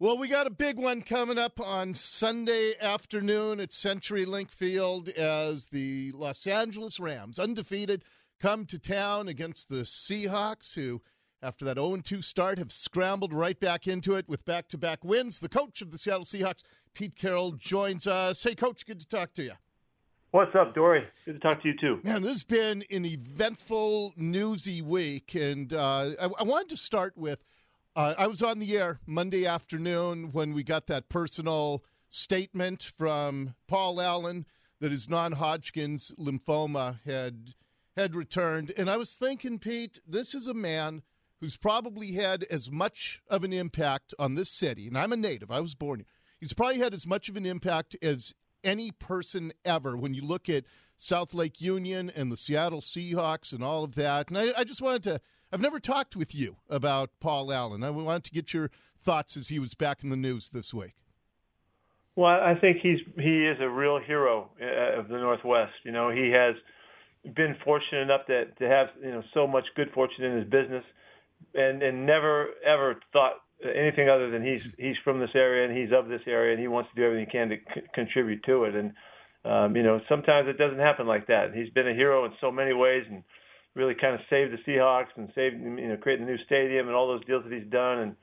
Well, we got a big one coming up on Sunday afternoon at CenturyLink Field as the Los Angeles Rams, undefeated, come to town against the Seahawks, who, after that 0 2 start, have scrambled right back into it with back to back wins. The coach of the Seattle Seahawks, Pete Carroll, joins us. Hey, coach, good to talk to you. What's up, Dori? Good to talk to you too. Man, this has been an eventful, newsy week, and uh, I, I wanted to start with uh, I was on the air Monday afternoon when we got that personal statement from Paul Allen that his non-Hodgkin's lymphoma had had returned, and I was thinking, Pete, this is a man who's probably had as much of an impact on this city, and I'm a native. I was born here. He's probably had as much of an impact as any person ever when you look at South Lake Union and the Seattle Seahawks and all of that. And I, I just wanted to I've never talked with you about Paul Allen. I wanted to get your thoughts as he was back in the news this week. Well, I think he's he is a real hero uh, of the Northwest. You know, he has been fortunate enough that to have you know so much good fortune in his business, and and never ever thought anything other than he's he's from this area and he's of this area and he wants to do everything he can to c- contribute to it. And um, you know, sometimes it doesn't happen like that. He's been a hero in so many ways and really kind of saved the Seahawks and saved you know creating the new stadium and all those deals that he's done. And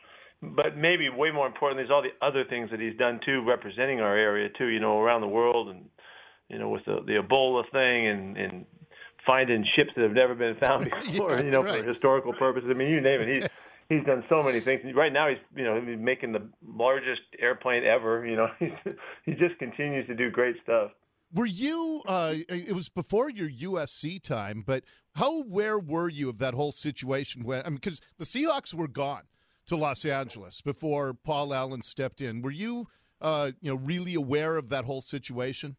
but maybe way more importantly is all the other things that he's done too representing our area too you know around the world and you know with the the Ebola thing and and finding ships that have never been found before yeah, you know right. for historical purposes. I mean you name it. He's he's done so many things. Right now he's you know he's making the largest airplane ever you know. He's he just continues to do great stuff were you? Uh, it was before your USC time, but how aware were you of that whole situation? When I mean, because the Seahawks were gone to Los Angeles before Paul Allen stepped in. Were you, uh, you know, really aware of that whole situation?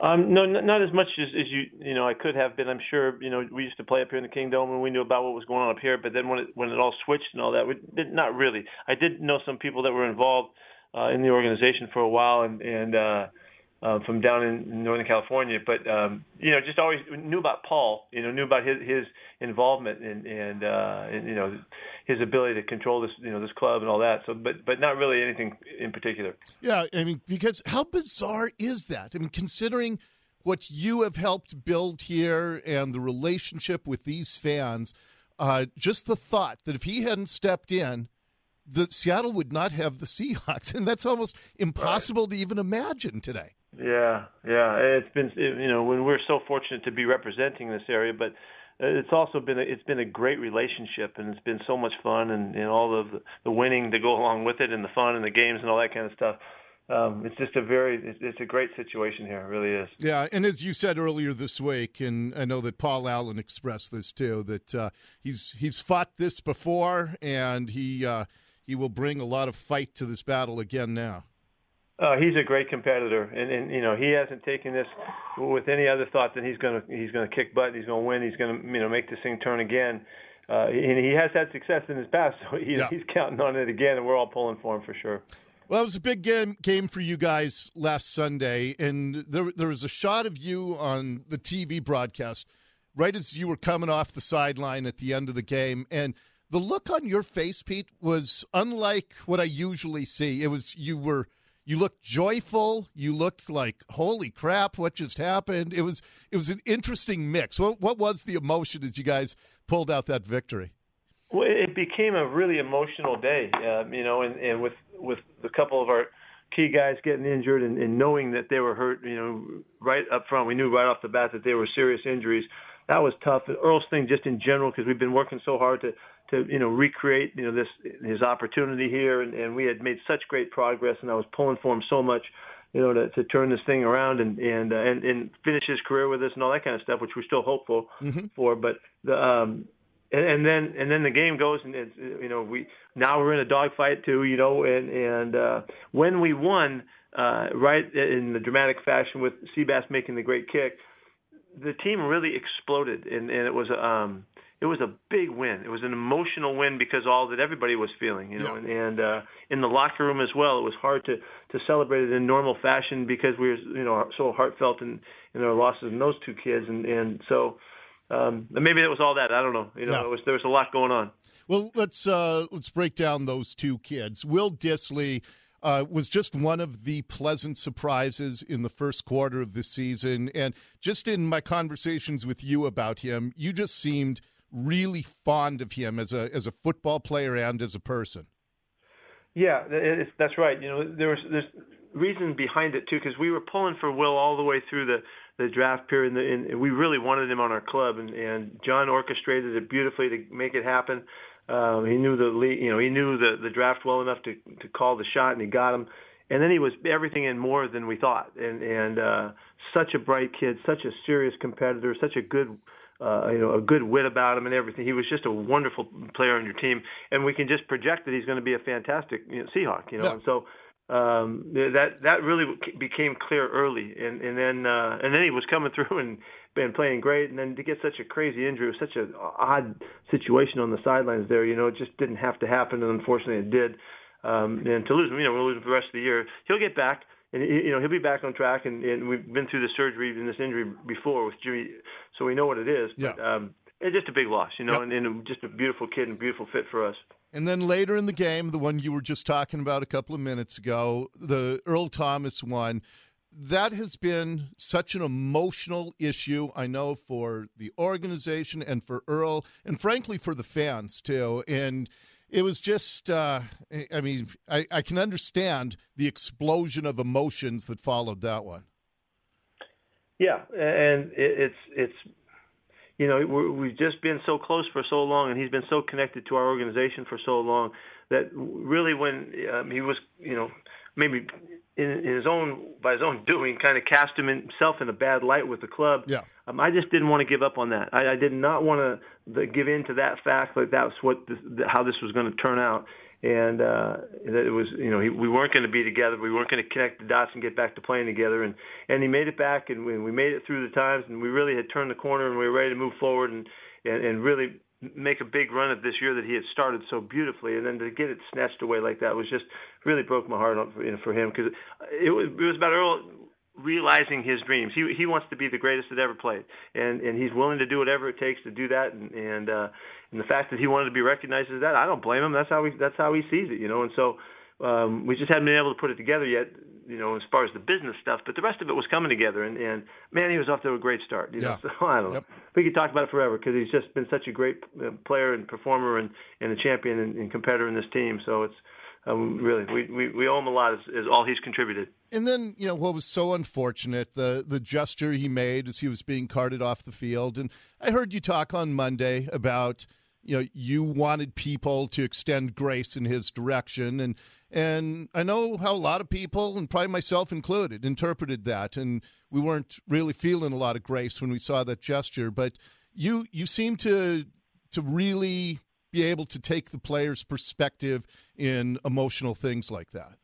Um, no, not, not as much as, as you you know I could have been. I'm sure you know we used to play up here in the Kingdome and we knew about what was going on up here. But then when it when it all switched and all that, we not really. I did know some people that were involved uh, in the organization for a while and and. uh uh, from down in Northern California, but um, you know, just always knew about Paul. You know, knew about his his involvement and and, uh, and you know his ability to control this you know this club and all that. So, but but not really anything in particular. Yeah, I mean, because how bizarre is that? I mean, considering what you have helped build here and the relationship with these fans, uh, just the thought that if he hadn't stepped in, the Seattle would not have the Seahawks, and that's almost impossible right. to even imagine today. Yeah, yeah. It's been you know when we're so fortunate to be representing this area, but it's also been a, it's been a great relationship and it's been so much fun and, and all of the, the winning to go along with it and the fun and the games and all that kind of stuff. Um, it's just a very it's, it's a great situation here. It really is. Yeah, and as you said earlier this week, and I know that Paul Allen expressed this too, that uh, he's he's fought this before and he uh, he will bring a lot of fight to this battle again now. Uh, he's a great competitor, and, and you know he hasn't taken this with any other thought than he's going to he's going to kick butt, he's going to win, he's going to you know make this thing turn again. Uh, and he has had success in his past, so he, yeah. he's counting on it again, and we're all pulling for him for sure. Well, it was a big game game for you guys last Sunday, and there there was a shot of you on the TV broadcast right as you were coming off the sideline at the end of the game, and the look on your face, Pete, was unlike what I usually see. It was you were you looked joyful. You looked like, holy crap, what just happened? It was it was an interesting mix. What what was the emotion as you guys pulled out that victory? Well, it became a really emotional day, um, you know, and, and with with a couple of our key guys getting injured and, and knowing that they were hurt, you know, right up front, we knew right off the bat that they were serious injuries. That was tough. Earl's thing, just in general, because we've been working so hard to to you know recreate you know this his opportunity here, and, and we had made such great progress, and I was pulling for him so much, you know, to, to turn this thing around and and uh, and and finish his career with us and all that kind of stuff, which we're still hopeful mm-hmm. for. But the um, and, and then and then the game goes, and it's, you know we now we're in a dogfight too, you know, and and uh, when we won, uh, right in the dramatic fashion with Seabass making the great kick, the team really exploded, and and it was um it was a big win. It was an emotional win because all that everybody was feeling, you know, yeah. and, and uh, in the locker room as well. It was hard to to celebrate it in normal fashion because we were, you know, so heartfelt in in our losses in those two kids, and and so um, maybe it was all that. I don't know. You know, it was there was a lot going on. Well, let's uh, let's break down those two kids. Will Dissly uh, was just one of the pleasant surprises in the first quarter of the season, and just in my conversations with you about him, you just seemed really fond of him as a as a football player and as a person. Yeah, that's right. You know, there was there's reason behind it too, because we were pulling for Will all the way through the the draft period, and, and we really wanted him on our club, and, and John orchestrated it beautifully to make it happen. Um, he knew the you know, he knew the the draft well enough to to call the shot, and he got him. And then he was everything and more than we thought, and and uh, such a bright kid, such a serious competitor, such a good uh, you know, a good wit about him and everything. He was just a wonderful player on your team, and we can just project that he's going to be a fantastic you know, Seahawk. You know, yeah. and so um, that that really became clear early, and and then uh, and then he was coming through and and playing great, and then to get such a crazy injury, it was such an odd situation on the sidelines there. You know, it just didn't have to happen, and unfortunately it did. Um, and to lose him, you know, we'll lose him for the rest of the year. He'll get back, and you know he'll be back on track. And, and we've been through the surgery and this injury before with Jimmy, so we know what it is. But, yeah. Um, it's just a big loss, you know, yep. and, and just a beautiful kid and beautiful fit for us. And then later in the game, the one you were just talking about a couple of minutes ago, the Earl Thomas one, that has been such an emotional issue, I know, for the organization and for Earl, and frankly for the fans too. And it was just, uh, I mean, I, I can understand the explosion of emotions that followed that one. Yeah, and it's it's you know, we've just been so close for so long, and he's been so connected to our organization for so long that really, when um, he was, you know, maybe in, in his own by his own doing, kind of cast him himself in a bad light with the club. Yeah. Um, I just didn't want to give up on that. I, I did not want to give in to that fact, that like was what this, how this was going to turn out and uh, that it was you know he, we weren't going to be together. We weren't going to connect the dots and get back to playing together. And and he made it back, and we, we made it through the times, and we really had turned the corner, and we were ready to move forward and and, and really make a big run at this year that he had started so beautifully, and then to get it snatched away like that was just really broke my heart for, you know, for him because it was it was about Earl realizing his dreams. He he wants to be the greatest that ever played, and and he's willing to do whatever it takes to do that. And and uh, and the fact that he wanted to be recognized as that, I don't blame him. That's how he that's how he sees it, you know. And so um, we just haven't been able to put it together yet, you know, as far as the business stuff. But the rest of it was coming together, and and man, he was off to a great start. You know, yeah. so I don't know. Yep. We could talk about it forever because he's just been such a great uh, player and performer and and a champion and, and competitor in this team. So it's um, really, we, we, we owe him a lot as, as all he's contributed. And then, you know, what was so unfortunate, the, the gesture he made as he was being carted off the field. And I heard you talk on Monday about, you know, you wanted people to extend grace in his direction. And, and I know how a lot of people, and probably myself included, interpreted that. And we weren't really feeling a lot of grace when we saw that gesture. But you, you seem to, to really be able to take the player's perspective in emotional things like that?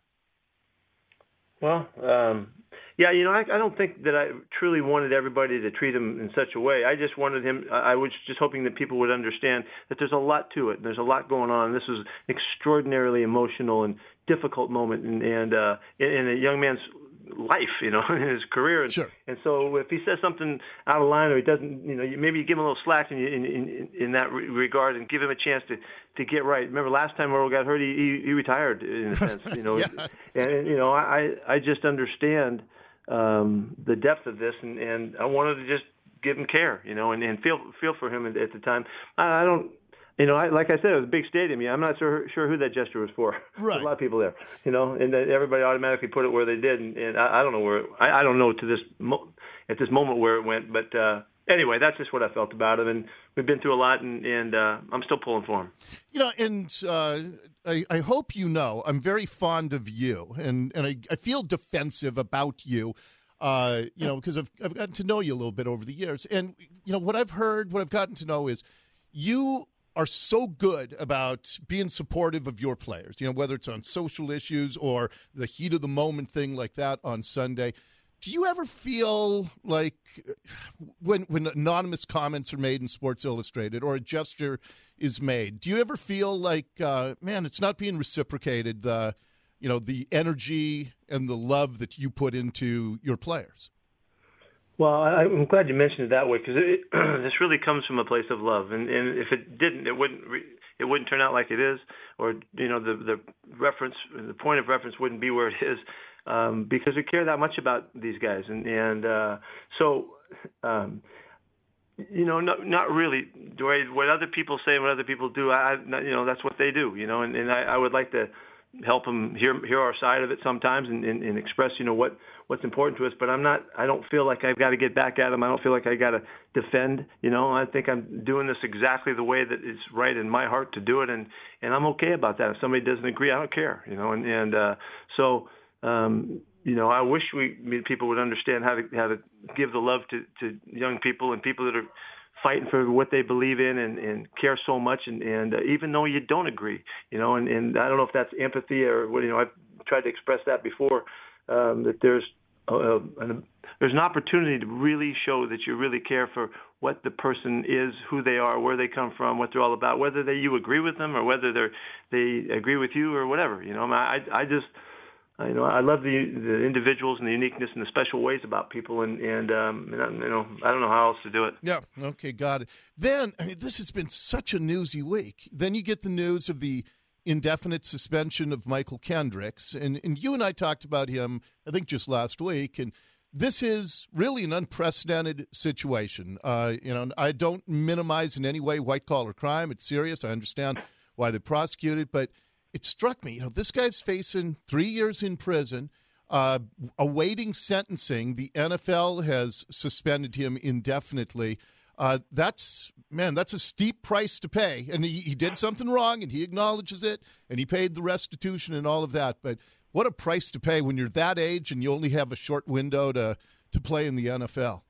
Well, um, yeah, you know, I, I don't think that I truly wanted everybody to treat him in such a way. I just wanted him. I was just hoping that people would understand that there's a lot to it. And there's a lot going on. This was extraordinarily emotional and difficult moment, and, and uh, in, in a young man's life, you know, in his career. And, sure. and so if he says something out of line or he doesn't, you know, maybe you give him a little slack in in in, in that re- regard and give him a chance to to get right. Remember last time Earl got hurt, he he, he retired in a sense, you know. yeah. And, and you know, I I just understand um the depth of this, and and I wanted to just give him care, you know, and and feel feel for him at, at the time. I, I don't you know, I, like I said, it was a big stadium. Yeah, I'm not sure sure who that gesture was for. Right. There's a lot of people there, you know, and then everybody automatically put it where they did, and, and I, I don't know where. It, I, I don't know to this mo- at this moment where it went, but uh, anyway, that's just what I felt about him, and we've been through a lot, and, and uh, I'm still pulling for him. You know, and uh, I, I hope you know I'm very fond of you, and and I, I feel defensive about you. Uh, you know, because I've I've gotten to know you a little bit over the years, and you know what I've heard, what I've gotten to know is you are so good about being supportive of your players, you know, whether it's on social issues or the heat of the moment thing like that on Sunday. Do you ever feel like when when anonymous comments are made in Sports Illustrated or a gesture is made, do you ever feel like uh, man, it's not being reciprocated the you know the energy and the love that you put into your players? Well, I, I'm glad you mentioned it that way because this really comes from a place of love, and, and if it didn't, it wouldn't re, it wouldn't turn out like it is, or you know the the reference, the point of reference wouldn't be where it is, um, because we care that much about these guys, and and uh, so. Um, you know, not not really. Do I, what other people say and what other people do, I, you know, that's what they do. You know, and, and I, I would like to help them hear hear our side of it sometimes and, and, and express you know what what's important to us but i'm not i don't feel like i've got to get back at them i don't feel like i got to defend you know? I think i'm doing this exactly the way that it's right in my heart to do it and and i'm okay about that. If somebody doesn't agree i don't care you know? And and uh so um you know i wish we people would understand how to how to give the love to to young people and people that are fighting for what they believe in and, and care so much. And, and uh, even though you don't agree, you know, and, and I don't know if that's empathy or what, you know, I've tried to express that before, um, that there's, uh, an, there's an opportunity to really show that you really care for what the person is, who they are, where they come from, what they're all about, whether they, you agree with them or whether they're, they agree with you or whatever, you know, I, I just, you know, I love the the individuals and the uniqueness and the special ways about people, and and um, and I, you know, I don't know how else to do it. Yeah. Okay. Got it. Then I mean, this has been such a newsy week. Then you get the news of the indefinite suspension of Mychal Kendricks, and and you and I talked about him, I think, just last week, and. This is really an unprecedented situation. Uh, you know, I don't minimize in any way white collar crime. It's serious. I understand why they prosecuted, but it struck me, you know, this guy's facing three years in prison, uh, awaiting sentencing. The NFL has suspended him indefinitely. Uh, that's man, that's a steep price to pay. And he, he did something wrong, and he acknowledges it, and he paid the restitution and all of that. But what a price to pay when you're that age and you only have a short window to to play in the NFL.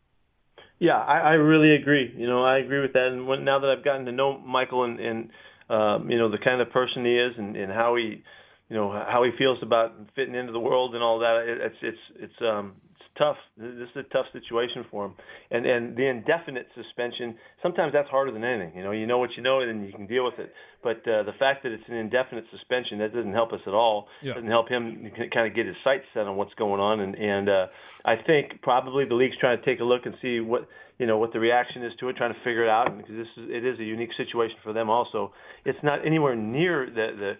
Yeah, I, I really agree. You know, I agree with that. And when, now that I've gotten to know Michael and, and um, you know, the kind of person he is and, and how he, you know, how he feels about fitting into the world and all that. It, it's it's it's um it's tough. This is a tough situation for him. And and the indefinite suspension, sometimes that's harder than anything. You know, you know what you know and you can deal with it. But uh, the fact that it's an indefinite suspension, that doesn't help us at all. Yeah. Doesn't help him kind of get his sights set on what's going on. And and uh, I think probably the league's trying to take a look and see what you know what the reaction is to it, trying to figure it out, because this is it is a unique situation for them. Also, it's not anywhere near the the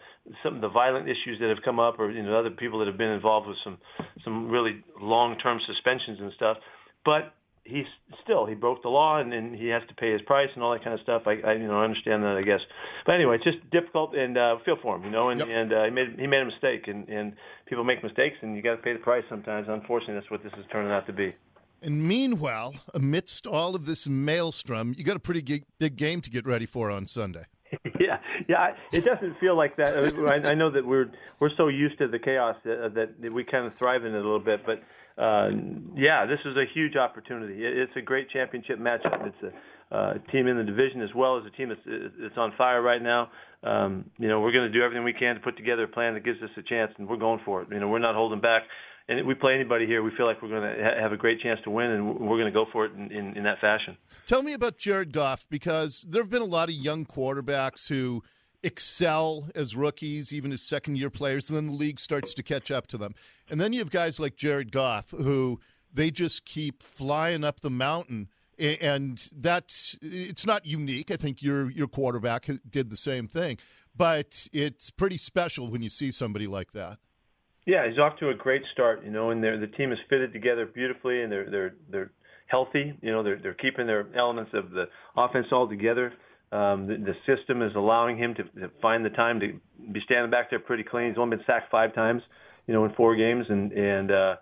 some of the violent issues that have come up, or you know other people that have been involved with some some really long term suspensions and stuff. But he's still he broke the law and, and he has to pay his price and all that kind of stuff. I, I you know I understand that I guess, but anyway, it's just difficult and uh, feel for him, you know. And yep. and uh, he made he made a mistake and and people make mistakes and you got to pay the price sometimes. Unfortunately, that's what this is turning out to be. And meanwhile, amidst all of this maelstrom, you got a pretty big, big game to get ready for on Sunday. yeah, yeah. It doesn't feel like that. I, I know that we're we're so used to the chaos that, that we kind of thrive in it a little bit. But uh, yeah, this is a huge opportunity. It's a great championship matchup. It's a uh, team in the division as well as a team that's, that's on fire right now. Um, you know, we're going to do everything we can to put together a plan that gives us a chance, and we're going for it. You know, we're not holding back and we play anybody here, we feel like we're going to have a great chance to win, and we're going to go for it in, in, in that fashion. Tell me about Jared Goff because there have been a lot of young quarterbacks who excel as rookies, even as second year players, and then the league starts to catch up to them. And then you have guys like Jared Goff who they just keep flying up the mountain. And that it's not unique. I think your your quarterback did the same thing, but it's pretty special when you see somebody like that. Yeah, he's off to a great start, you know, and the team is fitted together beautifully, and they're they're they're healthy. You know, they're they're keeping their elements of the offense all together. Um, the, the system is allowing him to, to find the time to be standing back there pretty clean. He's only been sacked five times, you know, in four games, and and uh,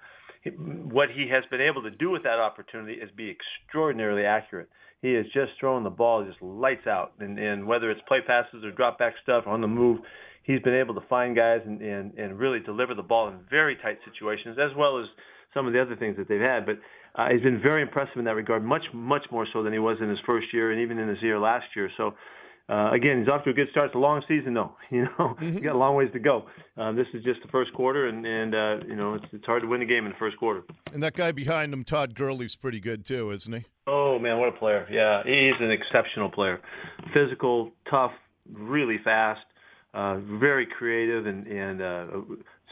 what he has been able to do with that opportunity is be extraordinarily accurate. He is just throwing the ball just lights out, and and whether it's play passes or drop back stuff on the move, he's been able to find guys and, and, and really deliver the ball in very tight situations, as well as some of the other things that they've had. But uh, he's been very impressive in that regard, much much more so than he was in his first year and even in his year last year. So. Uh, again, he's off to a good start. It's a long season, though. You know, mm-hmm. he's got a long ways to go. Um, this is just the first quarter, and and uh, you know it's it's hard to win a game in the first quarter. And that guy behind him, Todd Gurley's pretty good too, isn't he? Oh man, what a player! Yeah, he's an exceptional player. Physical, tough, really fast uh, very creative and, and uh,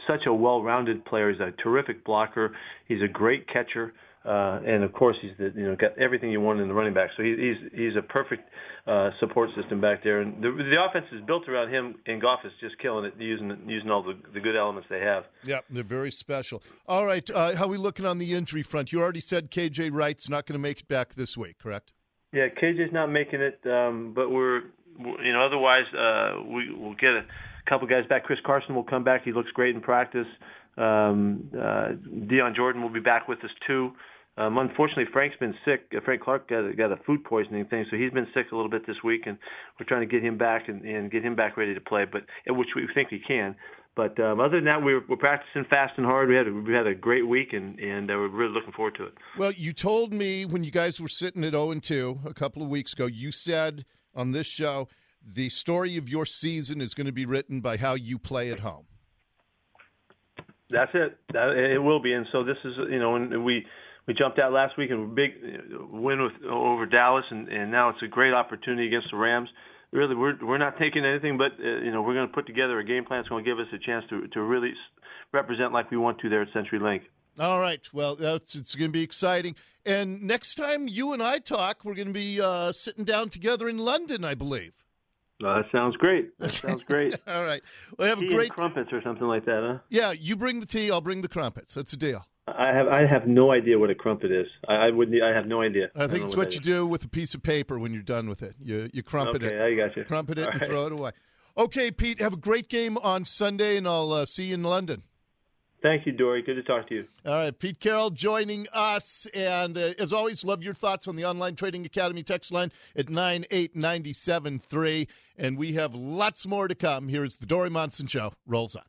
such a well-rounded player. He's a terrific blocker. He's a great catcher. Uh, and of course he's the, you know got everything you want in the running back. So he, he's he's a perfect uh, support system back there, and the, the offense is built around him. And Goff is just killing it, using using all the, the good elements they have. Yeah, they're very special. All right, uh, how are we looking on the injury front? You already said KJ Wright's not going to make it back this week, correct? Yeah, KJ's not making it, um, but we're you know otherwise uh, we will get a couple guys back. Chris Carson will come back. He looks great in practice. Um, uh, Dion Jordan will be back with us too. Um, unfortunately, Frank's been sick. Uh, Frank Clark got, got a food poisoning thing, so he's been sick a little bit this week, and we're trying to get him back and, and get him back ready to play. But which we think we can. But um, other than that, we're, we're practicing fast and hard. We had a, we had a great week, and and uh, we're really looking forward to it. Well, you told me when you guys were sitting at 0 and 2 a couple of weeks ago, you said on this show the story of your season is going to be written by how you play at home. That's it. That, it will be. And so this is, you know, and we we jumped out last week and big win with over Dallas, and and now it's a great opportunity against the Rams. Really, we're we're not taking anything, but uh, you know, we're going to put together a game plan that's going to give us a chance to to really represent like we want to there at CenturyLink. All right. Well, it's going to be exciting. And next time you and I talk, we're going to be uh, sitting down together in London, I believe. Uh, that sounds great. That sounds great. All right. Well, have tea a great crumpets or something like that, huh? Yeah, you bring the tea, I'll bring the crumpets. That's a deal. I have I have no idea what a crumpet is. I, I wouldn't. I have no idea. I think I it's what, what you do with a piece of paper when you're done with it. You you crumpet okay, it. I got you. Crumpet it All and right. throw it away. Okay, Pete. Have a great game on Sunday, and I'll uh, see you in London. Thank you, Dori. Good to talk to you. All right, Pete Carroll joining us. And uh, as always, love your thoughts on the Online Trading Academy text line at 98973. And we have lots more to come. Here's the Dori Monson Show. Rolls on.